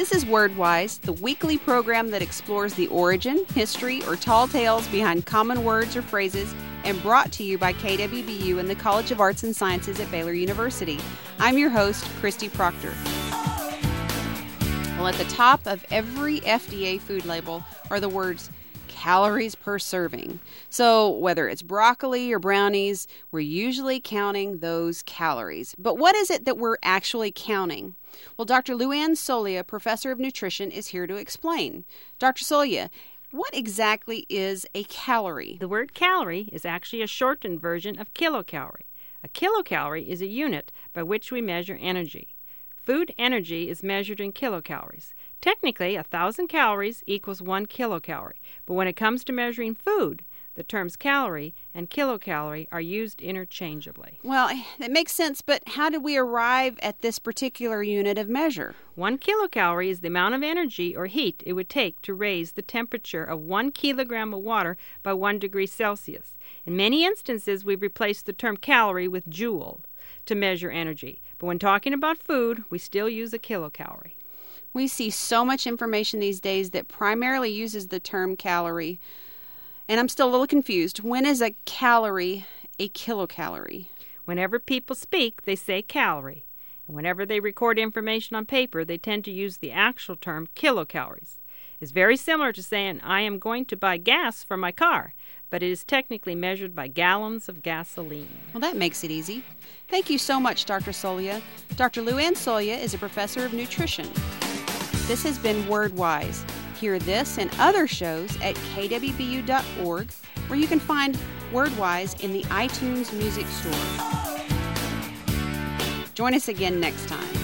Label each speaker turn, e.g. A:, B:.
A: This is WordWise, the weekly program that explores the origin, history, or tall tales behind common words or phrases, and brought to you by KWBU and the College of Arts and Sciences at Baylor University. I'm your host, Christy Proctor. Well, at the top of every FDA food label are the words calories per serving. So, whether it's broccoli or brownies, we're usually counting those calories. But what is it that we're actually counting? Well, Dr. Luann Soliah, professor of nutrition, is here to explain. Dr. Soliah, what exactly is a calorie?
B: The word calorie is actually a shortened version of kilocalorie. A kilocalorie is a unit by which we measure energy. Food energy is measured in kilocalories. Technically, a thousand calories equals one kilocalorie, but when it comes to measuring food, the terms calorie and kilocalorie are used interchangeably.
A: Well, that makes sense, but how did we arrive at this particular unit of measure?
B: One kilocalorie is the amount of energy or heat it would take to raise the temperature of one kilogram of water by one degree Celsius. In many instances, we've replaced the term calorie with joule to measure energy, but when talking about food, we still use a kilocalorie.
A: We see so much information these days that primarily uses the term calorie. And I'm still a little confused. When is a calorie a kilocalorie?
B: Whenever people speak, they say calorie. And whenever they record information on paper, they tend to use the actual term kilocalories. It's very similar to saying, I am going to buy gas for my car, but it is technically measured by gallons of gasoline.
A: Well, that makes it easy. Thank you so much, Dr. Soliah. Dr. Lou Luann Soliah is a professor of nutrition. This has been WordWise. Hear this and other shows at kwbu.org, where you can find WordWise in the iTunes Music Store. Join us again next time.